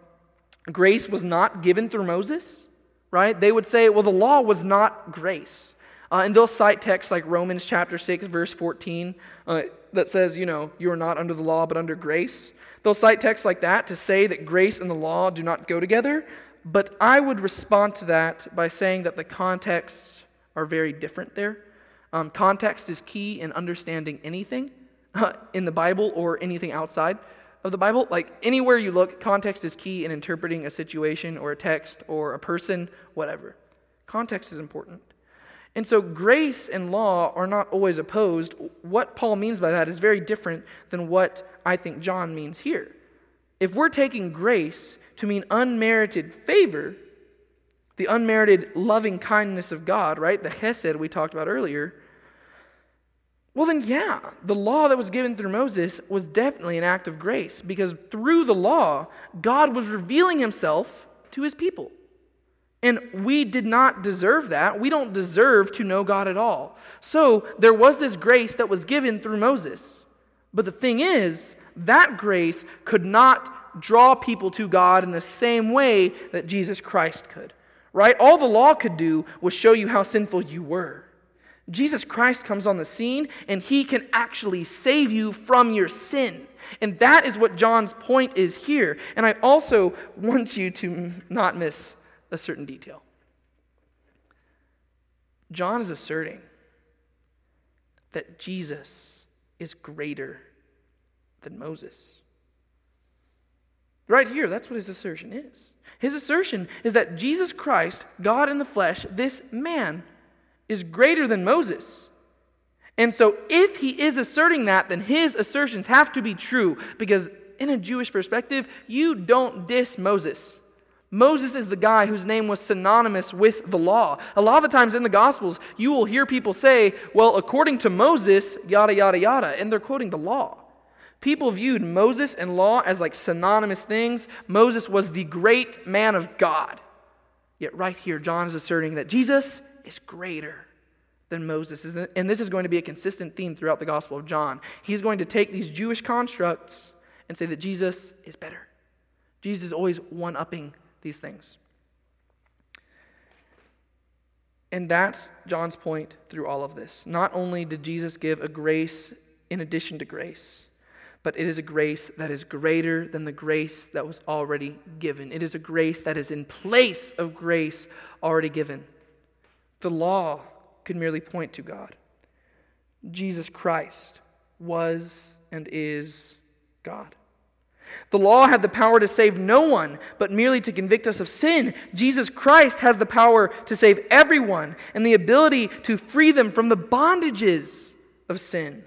grace was not given through Moses, right? They would say, well, the law was not grace. Uh, and they'll cite texts like Romans chapter 6, verse 14, uh, that says, you know, you are not under the law but under grace. They'll cite texts like that to say that grace and the law do not go together. But I would respond to that by saying that the contexts are very different there. Um, context is key in understanding anything uh, in the Bible or anything outside of the Bible. Like anywhere you look, context is key in interpreting a situation or a text or a person, whatever. Context is important. And so grace and law are not always opposed. What Paul means by that is very different than what I think John means here. If we're taking grace to mean unmerited favor, the unmerited loving kindness of God, right? The chesed we talked about earlier. Well, then, yeah, the law that was given through Moses was definitely an act of grace because through the law, God was revealing himself to his people. And we did not deserve that. We don't deserve to know God at all. So there was this grace that was given through Moses. But the thing is, that grace could not draw people to God in the same way that Jesus Christ could right? All the law could do was show you how sinful you were. Jesus Christ comes on the scene and he can actually save you from your sin. And that is what John's point is here. And I also want you to not miss a certain detail. John is asserting that Jesus is greater than Moses. Right here, that's what his assertion is. His assertion is that Jesus Christ, God in the flesh, this man, is greater than Moses. And so, if he is asserting that, then his assertions have to be true because, in a Jewish perspective, you don't diss Moses. Moses is the guy whose name was synonymous with the law. A lot of times in the Gospels, you will hear people say, well, according to Moses, yada, yada, yada, and they're quoting the law. People viewed Moses and law as like synonymous things. Moses was the great man of God. Yet, right here, John is asserting that Jesus is greater than Moses. And this is going to be a consistent theme throughout the Gospel of John. He's going to take these Jewish constructs and say that Jesus is better. Jesus is always one upping these things. And that's John's point through all of this. Not only did Jesus give a grace in addition to grace, but it is a grace that is greater than the grace that was already given. It is a grace that is in place of grace already given. The law could merely point to God. Jesus Christ was and is God. The law had the power to save no one, but merely to convict us of sin. Jesus Christ has the power to save everyone and the ability to free them from the bondages of sin.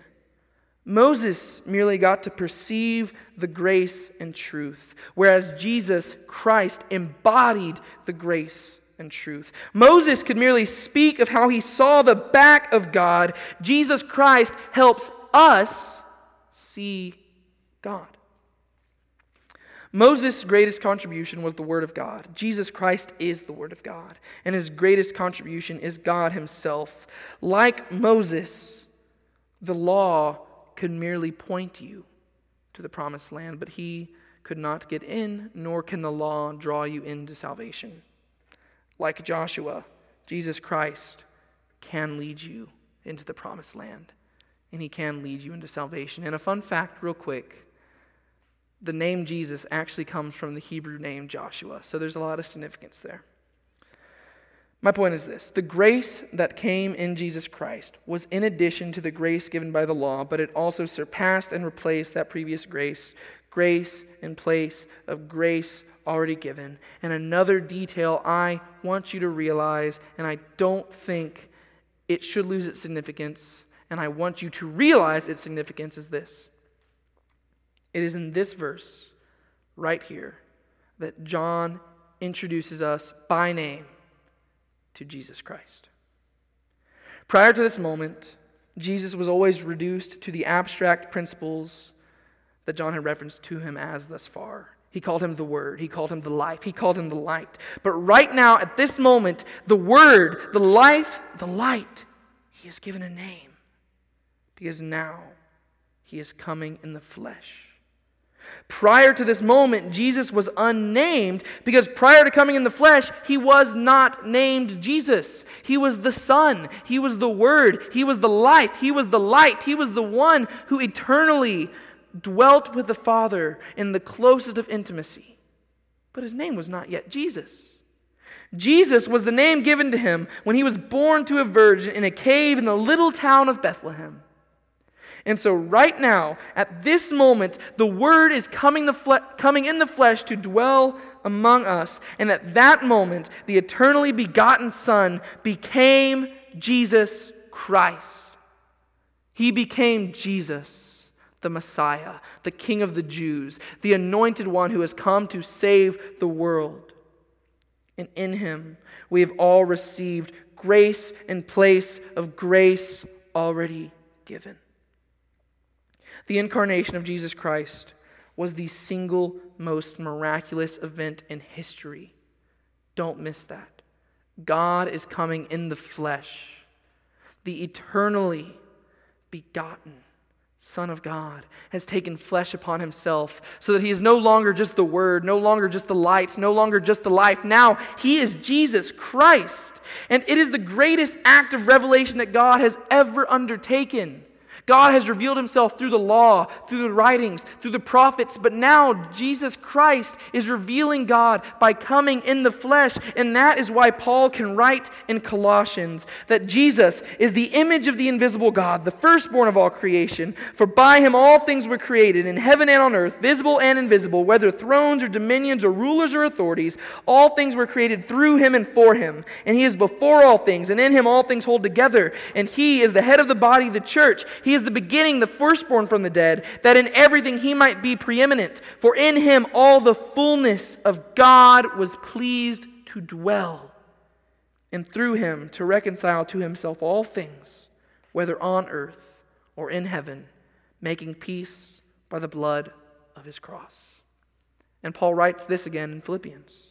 Moses merely got to perceive the grace and truth, whereas Jesus Christ embodied the grace and truth. Moses could merely speak of how he saw the back of God. Jesus Christ helps us see God. Moses' greatest contribution was the Word of God. Jesus Christ is the Word of God, and his greatest contribution is God himself. Like Moses, the law could merely point you to the promised land, but he could not get in, nor can the law draw you into salvation. Like Joshua, Jesus Christ can lead you into the promised land, and he can lead you into salvation. And a fun fact, real quick the name Jesus actually comes from the Hebrew name Joshua, so there's a lot of significance there. My point is this the grace that came in Jesus Christ was in addition to the grace given by the law, but it also surpassed and replaced that previous grace, grace in place of grace already given. And another detail I want you to realize, and I don't think it should lose its significance, and I want you to realize its significance, is this. It is in this verse, right here, that John introduces us by name to Jesus Christ. Prior to this moment, Jesus was always reduced to the abstract principles that John had referenced to him as thus far. He called him the Word. He called him the life. He called him the light. But right now, at this moment, the Word, the life, the light, he is given a name. Because now he is coming in the flesh. Prior to this moment, Jesus was unnamed because prior to coming in the flesh, he was not named Jesus. He was the Son, he was the Word, he was the life, he was the light, he was the one who eternally dwelt with the Father in the closest of intimacy. But his name was not yet Jesus. Jesus was the name given to him when he was born to a virgin in a cave in the little town of Bethlehem. And so, right now, at this moment, the Word is coming, the fle- coming in the flesh to dwell among us. And at that moment, the eternally begotten Son became Jesus Christ. He became Jesus, the Messiah, the King of the Jews, the anointed one who has come to save the world. And in him, we have all received grace in place of grace already given. The incarnation of Jesus Christ was the single most miraculous event in history. Don't miss that. God is coming in the flesh, the eternally begotten Son of God has taken flesh upon himself so that he is no longer just the Word, no longer just the light, no longer just the life. Now he is Jesus Christ. And it is the greatest act of revelation that God has ever undertaken. God has revealed himself through the law, through the writings, through the prophets, but now Jesus Christ is revealing God by coming in the flesh. And that is why Paul can write in Colossians that Jesus is the image of the invisible God, the firstborn of all creation. For by him all things were created, in heaven and on earth, visible and invisible, whether thrones or dominions or rulers or authorities. All things were created through him and for him. And he is before all things, and in him all things hold together. And he is the head of the body, the church. He he is the beginning, the firstborn from the dead, that in everything he might be preeminent. For in him all the fullness of God was pleased to dwell, and through him to reconcile to himself all things, whether on earth or in heaven, making peace by the blood of his cross. And Paul writes this again in Philippians.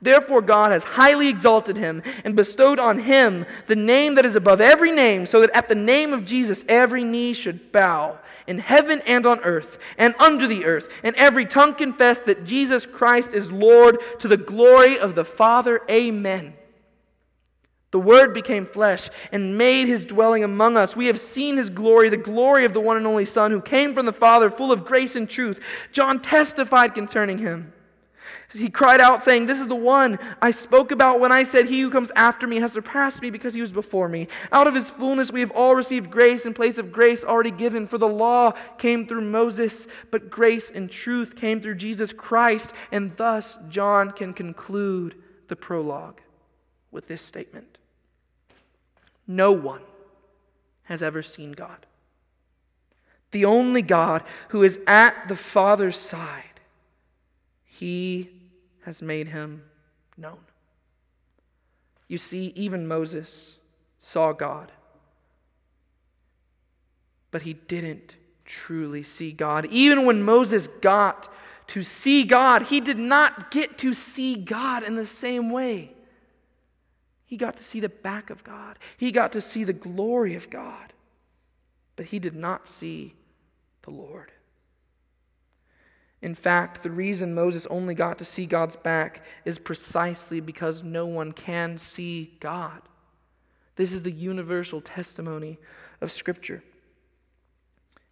Therefore, God has highly exalted him and bestowed on him the name that is above every name, so that at the name of Jesus every knee should bow in heaven and on earth and under the earth, and every tongue confess that Jesus Christ is Lord to the glory of the Father. Amen. The Word became flesh and made his dwelling among us. We have seen his glory, the glory of the one and only Son who came from the Father, full of grace and truth. John testified concerning him. He cried out, saying, This is the one I spoke about when I said, He who comes after me has surpassed me because he was before me. Out of his fullness we have all received grace in place of grace already given. For the law came through Moses, but grace and truth came through Jesus Christ. And thus John can conclude the prologue with this statement no one has ever seen God. The only God who is at the Father's side, he has made him known. You see, even Moses saw God, but he didn't truly see God. Even when Moses got to see God, he did not get to see God in the same way. He got to see the back of God, he got to see the glory of God, but he did not see the Lord. In fact, the reason Moses only got to see God's back is precisely because no one can see God. This is the universal testimony of Scripture.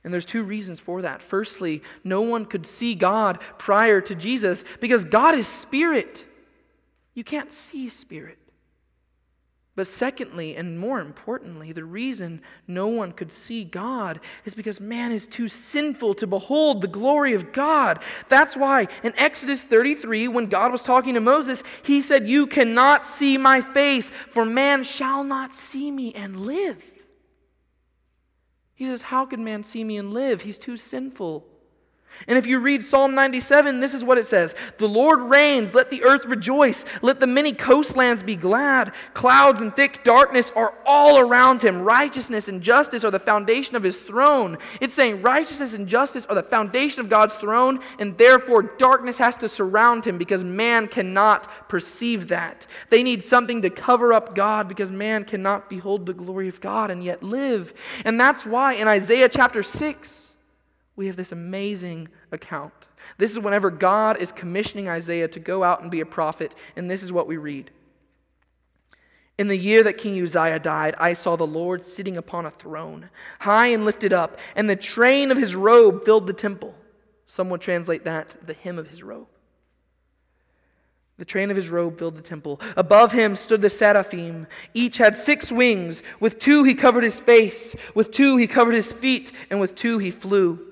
And there's two reasons for that. Firstly, no one could see God prior to Jesus because God is spirit. You can't see spirit. But secondly, and more importantly, the reason no one could see God is because man is too sinful to behold the glory of God. That's why in Exodus 33, when God was talking to Moses, he said, You cannot see my face, for man shall not see me and live. He says, How can man see me and live? He's too sinful. And if you read Psalm 97, this is what it says The Lord reigns, let the earth rejoice, let the many coastlands be glad. Clouds and thick darkness are all around him. Righteousness and justice are the foundation of his throne. It's saying righteousness and justice are the foundation of God's throne, and therefore darkness has to surround him because man cannot perceive that. They need something to cover up God because man cannot behold the glory of God and yet live. And that's why in Isaiah chapter 6, we have this amazing account. This is whenever God is commissioning Isaiah to go out and be a prophet, and this is what we read. In the year that King Uzziah died, I saw the Lord sitting upon a throne, high and lifted up, and the train of his robe filled the temple. Some would translate that the hem of his robe. The train of his robe filled the temple. Above him stood the seraphim. Each had six wings. With two he covered his face, with two he covered his feet, and with two he flew.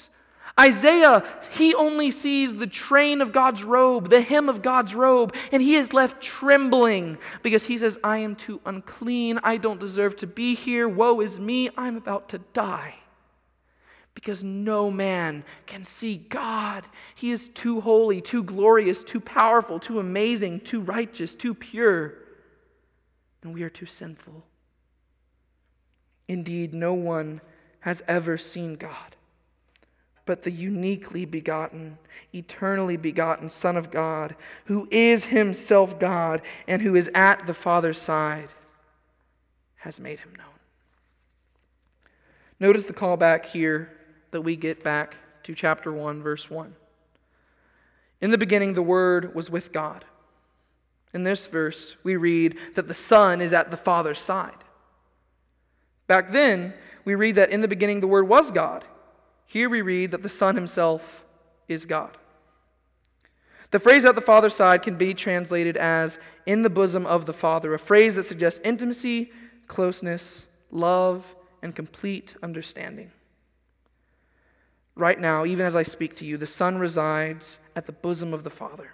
Isaiah, he only sees the train of God's robe, the hem of God's robe, and he is left trembling because he says, I am too unclean. I don't deserve to be here. Woe is me. I'm about to die. Because no man can see God. He is too holy, too glorious, too powerful, too amazing, too righteous, too pure. And we are too sinful. Indeed, no one has ever seen God but the uniquely begotten, eternally begotten Son of God, who is himself God and who is at the Father's side, has made him known. Notice the callback here that we get back to chapter 1, verse 1. In the beginning, the Word was with God. In this verse, we read that the Son is at the Father's side. Back then, we read that in the beginning, the Word was God. Here we read that the Son himself is God. The phrase at the Father's side can be translated as in the bosom of the Father, a phrase that suggests intimacy, closeness, love, and complete understanding. Right now, even as I speak to you, the Son resides at the bosom of the Father,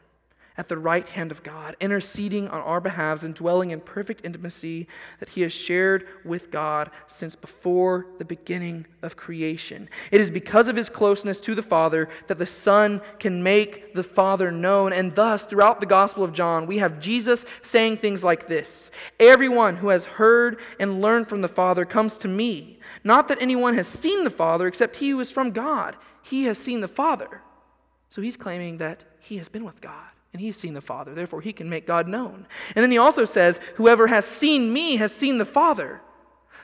at the right hand of God, interceding on our behalves and dwelling in perfect intimacy that he has shared with God since before the beginning of creation. It is because of his closeness to the Father that the Son can make the Father known. And thus, throughout the Gospel of John, we have Jesus saying things like this Everyone who has heard and learned from the Father comes to me. Not that anyone has seen the Father except he who is from God. He has seen the Father. So he's claiming that he has been with God and he's seen the Father. Therefore, he can make God known. And then he also says, Whoever has seen me has seen the Father.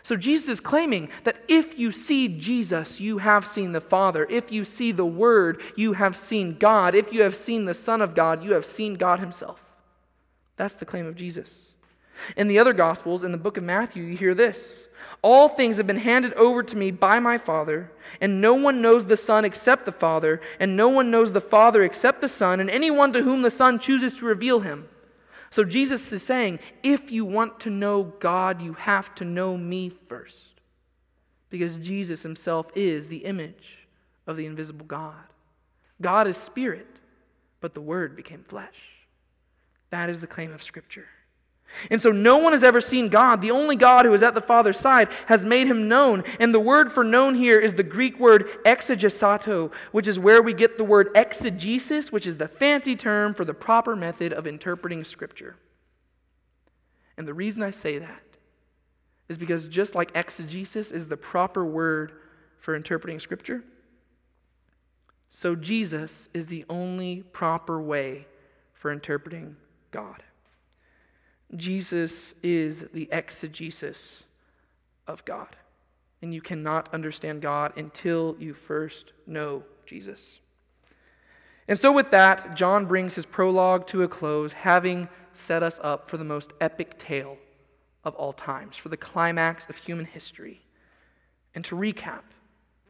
So Jesus is claiming that if you see Jesus, you have seen the Father. If you see the Word, you have seen God. If you have seen the Son of God, you have seen God Himself. That's the claim of Jesus. In the other Gospels, in the book of Matthew, you hear this all things have been handed over to me by my Father, and no one knows the Son except the Father, and no one knows the Father except the Son, and anyone to whom the Son chooses to reveal him. So Jesus is saying, if you want to know God, you have to know me first. Because Jesus himself is the image of the invisible God. God is spirit, but the Word became flesh. That is the claim of Scripture. And so no one has ever seen God. The only God who is at the Father's side has made him known. And the word for known here is the Greek word exegesato, which is where we get the word exegesis, which is the fancy term for the proper method of interpreting Scripture. And the reason I say that is because just like exegesis is the proper word for interpreting Scripture, so Jesus is the only proper way for interpreting God. Jesus is the exegesis of God. And you cannot understand God until you first know Jesus. And so, with that, John brings his prologue to a close, having set us up for the most epic tale of all times, for the climax of human history. And to recap,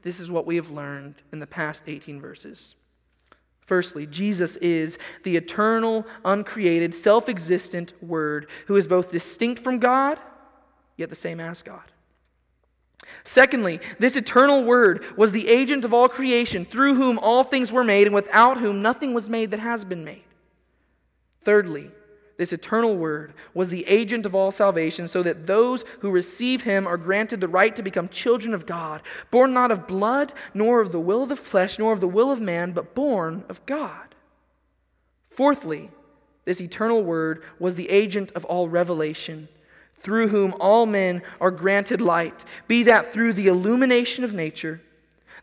this is what we have learned in the past 18 verses. Firstly, Jesus is the eternal, uncreated, self existent Word who is both distinct from God, yet the same as God. Secondly, this eternal Word was the agent of all creation, through whom all things were made, and without whom nothing was made that has been made. Thirdly, this eternal word, was the agent of all salvation, so that those who receive him are granted the right to become children of God, born not of blood, nor of the will of the flesh, nor of the will of man, but born of God. Fourthly, this eternal word was the agent of all revelation, through whom all men are granted light, be that through the illumination of nature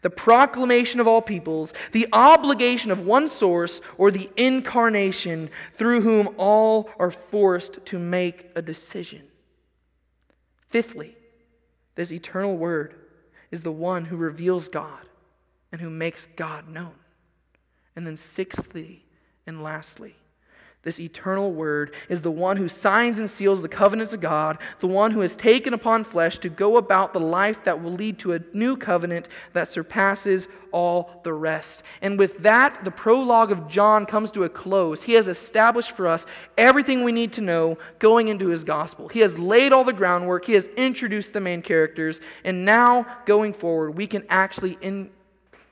the proclamation of all peoples, the obligation of one source, or the incarnation through whom all are forced to make a decision. Fifthly, this eternal word is the one who reveals God and who makes God known. And then, sixthly and lastly, this eternal word is the one who signs and seals the covenants of God, the one who has taken upon flesh to go about the life that will lead to a new covenant that surpasses all the rest. And with that, the prologue of John comes to a close. He has established for us everything we need to know going into his gospel. He has laid all the groundwork, he has introduced the main characters, and now going forward, we can actually in,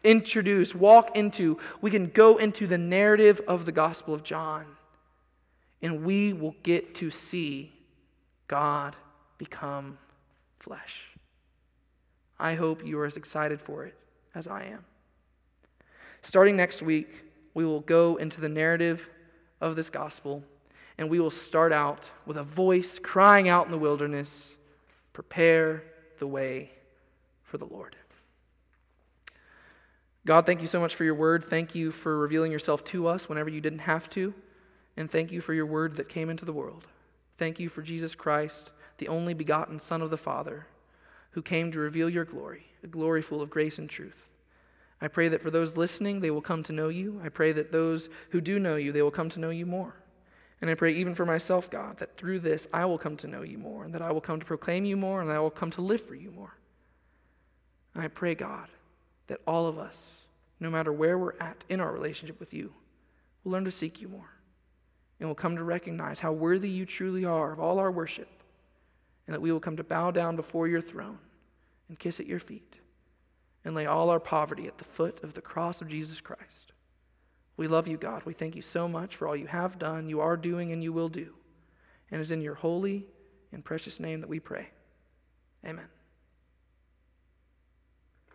introduce, walk into, we can go into the narrative of the gospel of John and we will get to see God become flesh. I hope you are as excited for it as I am. Starting next week, we will go into the narrative of this gospel, and we will start out with a voice crying out in the wilderness Prepare the way for the Lord. God, thank you so much for your word. Thank you for revealing yourself to us whenever you didn't have to. And thank you for your word that came into the world. Thank you for Jesus Christ, the only begotten Son of the Father, who came to reveal your glory, a glory full of grace and truth. I pray that for those listening, they will come to know you. I pray that those who do know you, they will come to know you more. And I pray even for myself, God, that through this I will come to know you more, and that I will come to proclaim you more, and I will come to live for you more. And I pray, God, that all of us, no matter where we're at in our relationship with you, will learn to seek you more and will come to recognize how worthy you truly are of all our worship, and that we will come to bow down before your throne and kiss at your feet and lay all our poverty at the foot of the cross of Jesus Christ. We love you, God. We thank you so much for all you have done, you are doing, and you will do. And it's in your holy and precious name that we pray. Amen.